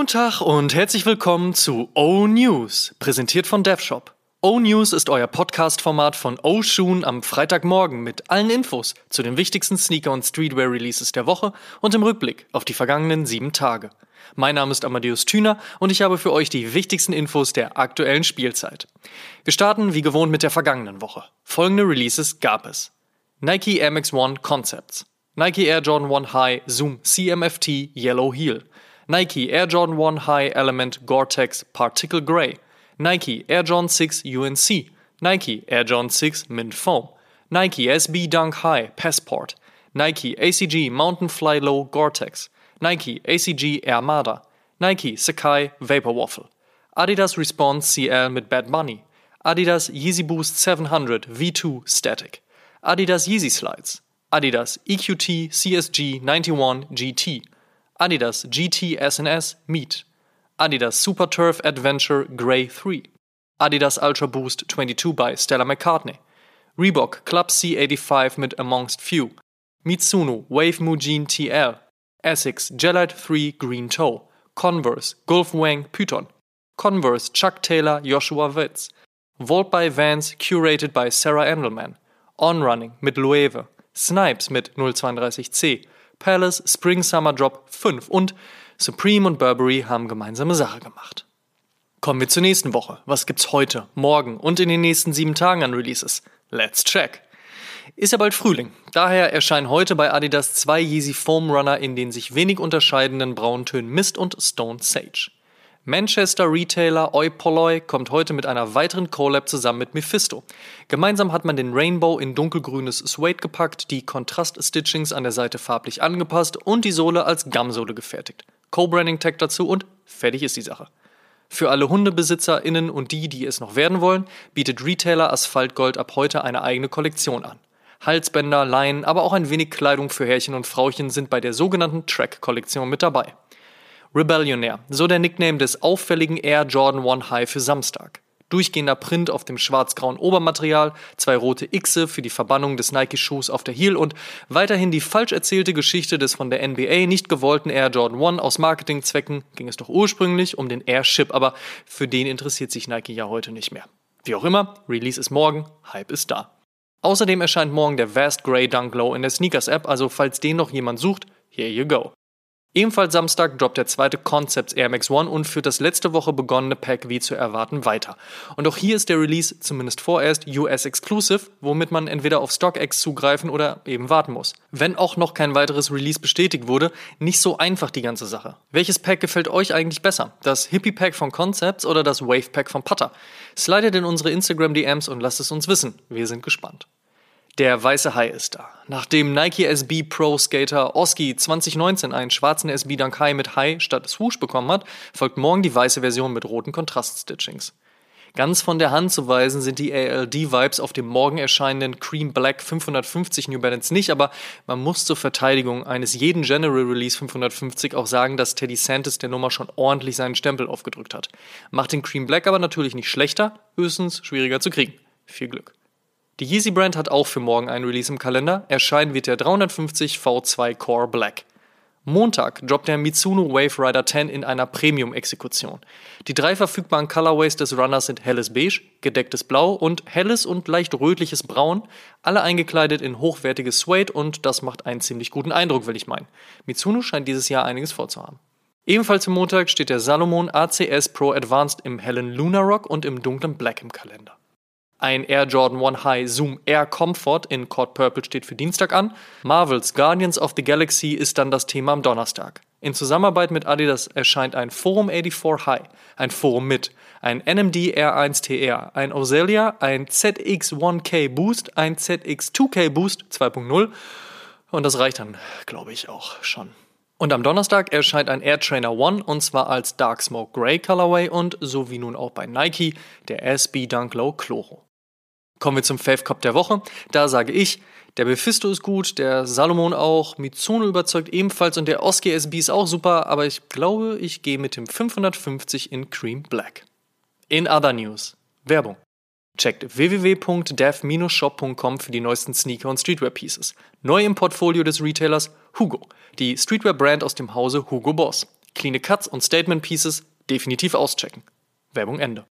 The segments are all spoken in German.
Guten Tag und herzlich willkommen zu O News, präsentiert von DevShop. O News ist euer Podcast-Format von O Shoon am Freitagmorgen mit allen Infos zu den wichtigsten Sneaker- und Streetwear-Releases der Woche und im Rückblick auf die vergangenen sieben Tage. Mein Name ist Amadeus Thüner und ich habe für euch die wichtigsten Infos der aktuellen Spielzeit. Wir starten wie gewohnt mit der vergangenen Woche. Folgende Releases gab es. Nike Air Max One Concepts. Nike Air Jordan 1 High Zoom CMFT Yellow Heel. Nike Air Jordan 1 High Element Gore-Tex Particle Grey. Nike Air Jordan 6 UNC. Nike Air Jordan 6 Mint Foam. Nike SB Dunk High Passport. Nike ACG Mountain Fly Low Gore-Tex. Nike ACG Armada. Nike Sakai Vapor Waffle. Adidas Response CL mit Bad Bunny. Adidas Yeezy Boost 700 V2 Static. Adidas Yeezy Slides. Adidas EQT CSG 91 GT. Adidas GT SNS Meet, Adidas Super Turf Adventure Grey 3, Adidas Ultra Boost 22 by Stella McCartney, Reebok Club C85 mit Amongst Few, Mitsuno Wave Mujin TL, Essex Gelite 3 Green Toe, Converse Gulf Wang Python, Converse Chuck Taylor Joshua Witz, Volt by Vans curated by Sarah Endelman, On Running mit Loewe, Snipes mit 032C, Palace, Spring Summer Drop 5 und Supreme und Burberry haben gemeinsame Sache gemacht. Kommen wir zur nächsten Woche. Was gibt's heute, morgen und in den nächsten sieben Tagen an Releases? Let's check! Ist ja bald Frühling. Daher erscheinen heute bei Adidas zwei Yeezy Foam Runner in den sich wenig unterscheidenden Brauntönen Mist und Stone Sage. Manchester Retailer Oi Polloi kommt heute mit einer weiteren Collab zusammen mit Mephisto. Gemeinsam hat man den Rainbow in dunkelgrünes Suede gepackt, die Kontrast-Stitchings an der Seite farblich angepasst und die Sohle als Gumsohle gefertigt. Co-Branding-Tag dazu und fertig ist die Sache. Für alle HundebesitzerInnen und die, die es noch werden wollen, bietet Retailer Asphaltgold ab heute eine eigene Kollektion an. Halsbänder, Leinen, aber auch ein wenig Kleidung für Herrchen und Frauchen sind bei der sogenannten Track-Kollektion mit dabei. Rebellionaire, so der Nickname des auffälligen Air Jordan 1 High für Samstag. Durchgehender Print auf dem schwarz-grauen Obermaterial, zwei rote Xe für die Verbannung des Nike-Schuhs auf der Heel und weiterhin die falsch erzählte Geschichte des von der NBA nicht gewollten Air Jordan 1 aus Marketingzwecken ging es doch ursprünglich um den Airship, aber für den interessiert sich Nike ja heute nicht mehr. Wie auch immer, Release ist morgen, Hype ist da. Außerdem erscheint morgen der Vast Grey Dunk Low in der Sneakers App, also falls den noch jemand sucht, here you go. Ebenfalls Samstag droppt der zweite Concepts Air Max One und führt das letzte Woche begonnene Pack wie zu erwarten weiter. Und auch hier ist der Release zumindest vorerst US Exclusive, womit man entweder auf StockX zugreifen oder eben warten muss. Wenn auch noch kein weiteres Release bestätigt wurde, nicht so einfach die ganze Sache. Welches Pack gefällt euch eigentlich besser? Das Hippie Pack von Concepts oder das Wave Pack von Putter? Slidet in unsere Instagram DMs und lasst es uns wissen. Wir sind gespannt. Der weiße Hai ist da. Nachdem Nike SB Pro Skater Oski 2019 einen schwarzen SB Dunk High mit Hai statt Swoosh bekommen hat, folgt morgen die weiße Version mit roten Kontraststitchings. Ganz von der Hand zu weisen sind die ALD-Vibes auf dem morgen erscheinenden Cream Black 550 New Balance nicht, aber man muss zur Verteidigung eines jeden General Release 550 auch sagen, dass Teddy Santis der Nummer schon ordentlich seinen Stempel aufgedrückt hat. Macht den Cream Black aber natürlich nicht schlechter, höchstens schwieriger zu kriegen. Viel Glück. Die Yeezy Brand hat auch für morgen einen Release im Kalender. Erscheinen wird der 350 V2 Core Black. Montag droppt der Mitsuno Wave Rider 10 in einer Premium-Exekution. Die drei verfügbaren Colorways des Runners sind helles Beige, gedecktes Blau und helles und leicht rötliches Braun, alle eingekleidet in hochwertiges Suede und das macht einen ziemlich guten Eindruck, will ich meinen. Mitsuno scheint dieses Jahr einiges vorzuhaben. Ebenfalls für Montag steht der Salomon ACS Pro Advanced im hellen Lunar Rock und im dunklen Black im Kalender. Ein Air Jordan 1 High Zoom Air Comfort in Cord Purple steht für Dienstag an. Marvels Guardians of the Galaxy ist dann das Thema am Donnerstag. In Zusammenarbeit mit Adidas erscheint ein Forum 84 High, ein Forum mit, ein NMD R1 TR, ein Ozelia, ein ZX1K Boost, ein ZX2K Boost 2.0 und das reicht dann, glaube ich, auch schon. Und am Donnerstag erscheint ein Air Trainer One und zwar als Dark Smoke Grey Colorway und so wie nun auch bei Nike der SB Dunk Low Chloro. Kommen wir zum Fave Cop der Woche. Da sage ich, der Mephisto ist gut, der Salomon auch, Mitsuno überzeugt ebenfalls und der Oski SB ist auch super, aber ich glaube, ich gehe mit dem 550 in Cream Black. In other news. Werbung. Checkt www.dev-shop.com für die neuesten Sneaker und Streetwear-Pieces. Neu im Portfolio des Retailers Hugo, die Streetwear-Brand aus dem Hause Hugo Boss. Clean Cuts und Statement Pieces definitiv auschecken. Werbung Ende.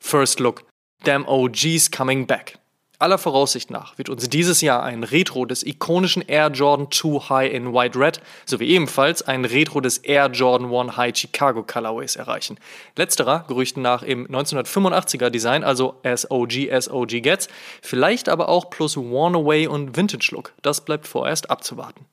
First Look. Damn OGs coming back. Aller Voraussicht nach wird uns dieses Jahr ein Retro des ikonischen Air Jordan 2 High in White Red sowie ebenfalls ein Retro des Air Jordan 1 High Chicago Colorways erreichen. Letzterer, Gerüchten nach im 1985er Design, also as OG as OG gets, vielleicht aber auch plus Worn Away und Vintage Look. Das bleibt vorerst abzuwarten.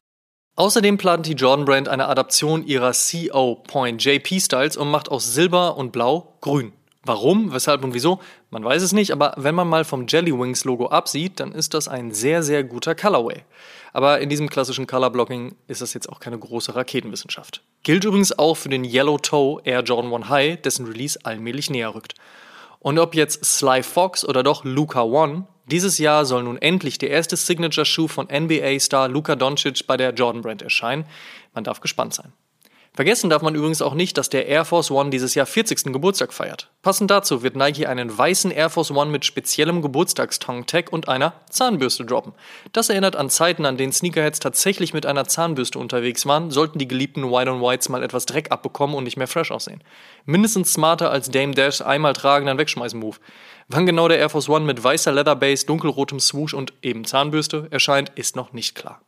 Außerdem plant die Jordan Brand eine Adaption ihrer CO Point JP Styles und macht aus Silber und Blau grün. Warum, weshalb und wieso, man weiß es nicht, aber wenn man mal vom Jelly Wings Logo absieht, dann ist das ein sehr, sehr guter Colorway. Aber in diesem klassischen Colorblocking ist das jetzt auch keine große Raketenwissenschaft. Gilt übrigens auch für den Yellow Toe Air Jordan 1 High, dessen Release allmählich näher rückt. Und ob jetzt Sly Fox oder doch Luca One, dieses Jahr soll nun endlich der erste Signature-Schuh von NBA-Star Luka Doncic bei der Jordan Brand erscheinen. Man darf gespannt sein. Vergessen darf man übrigens auch nicht, dass der Air Force One dieses Jahr 40. Geburtstag feiert. Passend dazu wird Nike einen weißen Air Force One mit speziellem Geburtstagstongue-Tag und einer Zahnbürste droppen. Das erinnert an Zeiten, an denen Sneakerheads tatsächlich mit einer Zahnbürste unterwegs waren, sollten die geliebten White on Whites mal etwas Dreck abbekommen und nicht mehr fresh aussehen. Mindestens smarter als Dame Dash einmal tragen, dann wegschmeißen Move. Wann genau der Air Force One mit weißer Leatherbase, dunkelrotem Swoosh und eben Zahnbürste erscheint, ist noch nicht klar.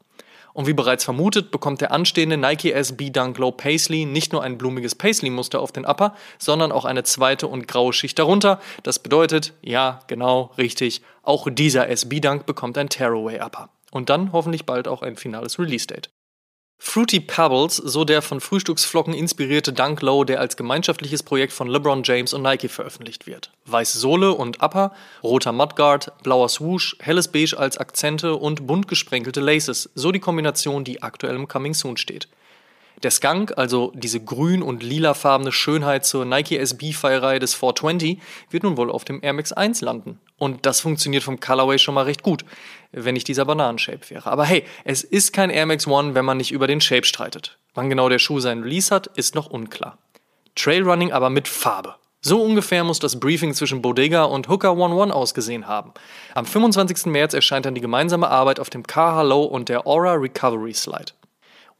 Und wie bereits vermutet, bekommt der anstehende Nike SB Dunk Low Paisley nicht nur ein blumiges Paisley-Muster auf den Upper, sondern auch eine zweite und graue Schicht darunter. Das bedeutet, ja, genau, richtig, auch dieser SB Dunk bekommt ein Tearaway Upper. Und dann hoffentlich bald auch ein finales Release-Date. Fruity Pebbles, so der von Frühstücksflocken inspirierte Dunk Low, der als gemeinschaftliches Projekt von LeBron James und Nike veröffentlicht wird. Weiße Sohle und Upper, roter Mudguard, blauer Swoosh, helles Beige als Akzente und bunt gesprenkelte Laces, so die Kombination, die aktuell im Coming Soon steht. Der Skunk, also diese grün- und lilafarbene Schönheit zur Nike SB-Feierei des 420, wird nun wohl auf dem Air Max 1 landen. Und das funktioniert vom Colorway schon mal recht gut, wenn nicht dieser Bananenshape wäre. Aber hey, es ist kein Air Max One, wenn man nicht über den Shape streitet. Wann genau der Schuh seinen Release hat, ist noch unklar. Trailrunning aber mit Farbe. So ungefähr muss das Briefing zwischen Bodega und Hooker 11 ausgesehen haben. Am 25. März erscheint dann die gemeinsame Arbeit auf dem Kaha Low und der Aura Recovery Slide.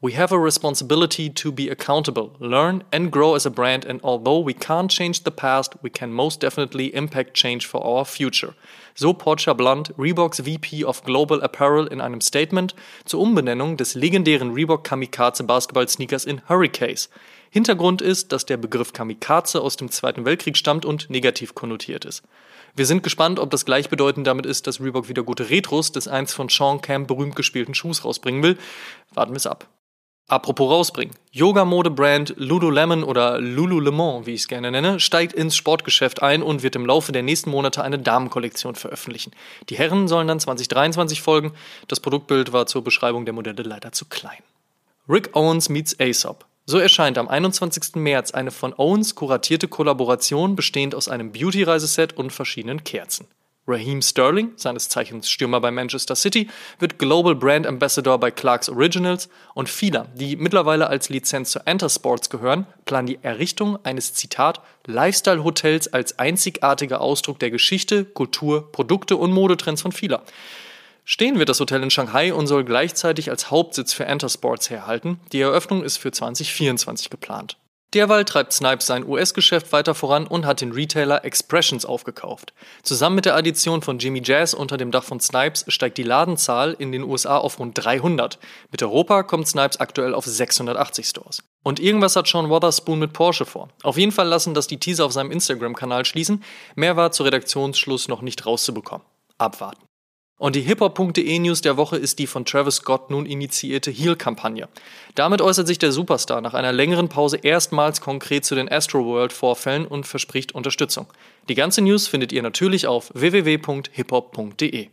We have a responsibility to be accountable, learn and grow as a brand, and although we can't change the past, we can most definitely impact change for our future. So Portia Blunt, Reeboks VP of Global Apparel in einem Statement zur Umbenennung des legendären Reebok Kamikaze Basketball Sneakers in Hurricanes. Hintergrund ist, dass der Begriff Kamikaze aus dem Zweiten Weltkrieg stammt und negativ konnotiert ist. Wir sind gespannt, ob das gleichbedeutend damit ist, dass Reebok wieder gute Retros des einst von Sean Camp berühmt gespielten Schuhs rausbringen will. Warten wir es ab. Apropos rausbringen. Yoga-Mode-Brand Lululemon oder Lululemon, wie ich es gerne nenne, steigt ins Sportgeschäft ein und wird im Laufe der nächsten Monate eine Damenkollektion veröffentlichen. Die Herren sollen dann 2023 folgen. Das Produktbild war zur Beschreibung der Modelle leider zu klein. Rick Owens meets Aesop. So erscheint am 21. März eine von Owens kuratierte Kollaboration bestehend aus einem Beauty-Reiseset und verschiedenen Kerzen. Raheem Sterling, seines Zeichens Stürmer bei Manchester City, wird Global Brand Ambassador bei Clarks Originals und Fila, die mittlerweile als Lizenz zu Enter Sports gehören, planen die Errichtung eines Zitat Lifestyle-Hotels als einzigartiger Ausdruck der Geschichte, Kultur, Produkte und Modetrends von Fila. Stehen wird das Hotel in Shanghai und soll gleichzeitig als Hauptsitz für Enter Sports herhalten. Die Eröffnung ist für 2024 geplant. Derweil treibt Snipes sein US-Geschäft weiter voran und hat den Retailer Expressions aufgekauft. Zusammen mit der Addition von Jimmy Jazz unter dem Dach von Snipes steigt die Ladenzahl in den USA auf rund 300. Mit Europa kommt Snipes aktuell auf 680 Stores. Und irgendwas hat Sean Wotherspoon mit Porsche vor. Auf jeden Fall lassen das die Teaser auf seinem Instagram-Kanal schließen. Mehr war zu Redaktionsschluss noch nicht rauszubekommen. Abwarten. Und die hiphop.de News der Woche ist die von Travis Scott nun initiierte Heal-Kampagne. Damit äußert sich der Superstar nach einer längeren Pause erstmals konkret zu den Astroworld-Vorfällen und verspricht Unterstützung. Die ganze News findet ihr natürlich auf www.hiphop.de.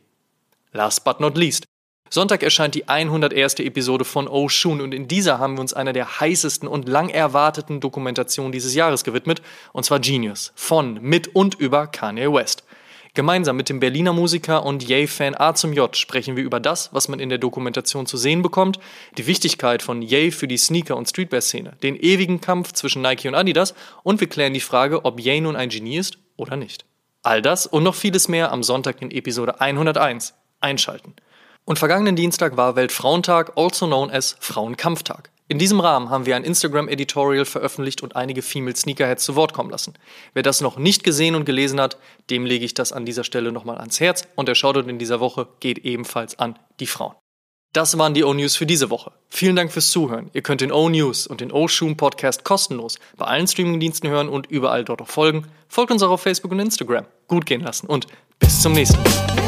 Last but not least. Sonntag erscheint die 101. Episode von Oh Shun und in dieser haben wir uns einer der heißesten und lang erwarteten Dokumentationen dieses Jahres gewidmet, und zwar Genius von, mit und über Kanye West. Gemeinsam mit dem Berliner Musiker und Ye-Fan A zum J sprechen wir über das, was man in der Dokumentation zu sehen bekommt, die Wichtigkeit von Ye für die Sneaker- und Streetwear-Szene, den ewigen Kampf zwischen Nike und Adidas und wir klären die Frage, ob Ye nun ein Genie ist oder nicht. All das und noch vieles mehr am Sonntag in Episode 101. Einschalten. Und vergangenen Dienstag war Weltfrauentag, also known as Frauenkampftag. In diesem Rahmen haben wir ein Instagram-Editorial veröffentlicht und einige Female Sneakerheads zu Wort kommen lassen. Wer das noch nicht gesehen und gelesen hat, dem lege ich das an dieser Stelle nochmal ans Herz und der Shoutout in dieser Woche geht ebenfalls an die Frauen. Das waren die O-News für diese Woche. Vielen Dank fürs Zuhören. Ihr könnt den O-News und den O-Shoom Podcast kostenlos bei allen Streamingdiensten hören und überall dort auch folgen. Folgt uns auch auf Facebook und Instagram. Gut gehen lassen und bis zum nächsten Mal.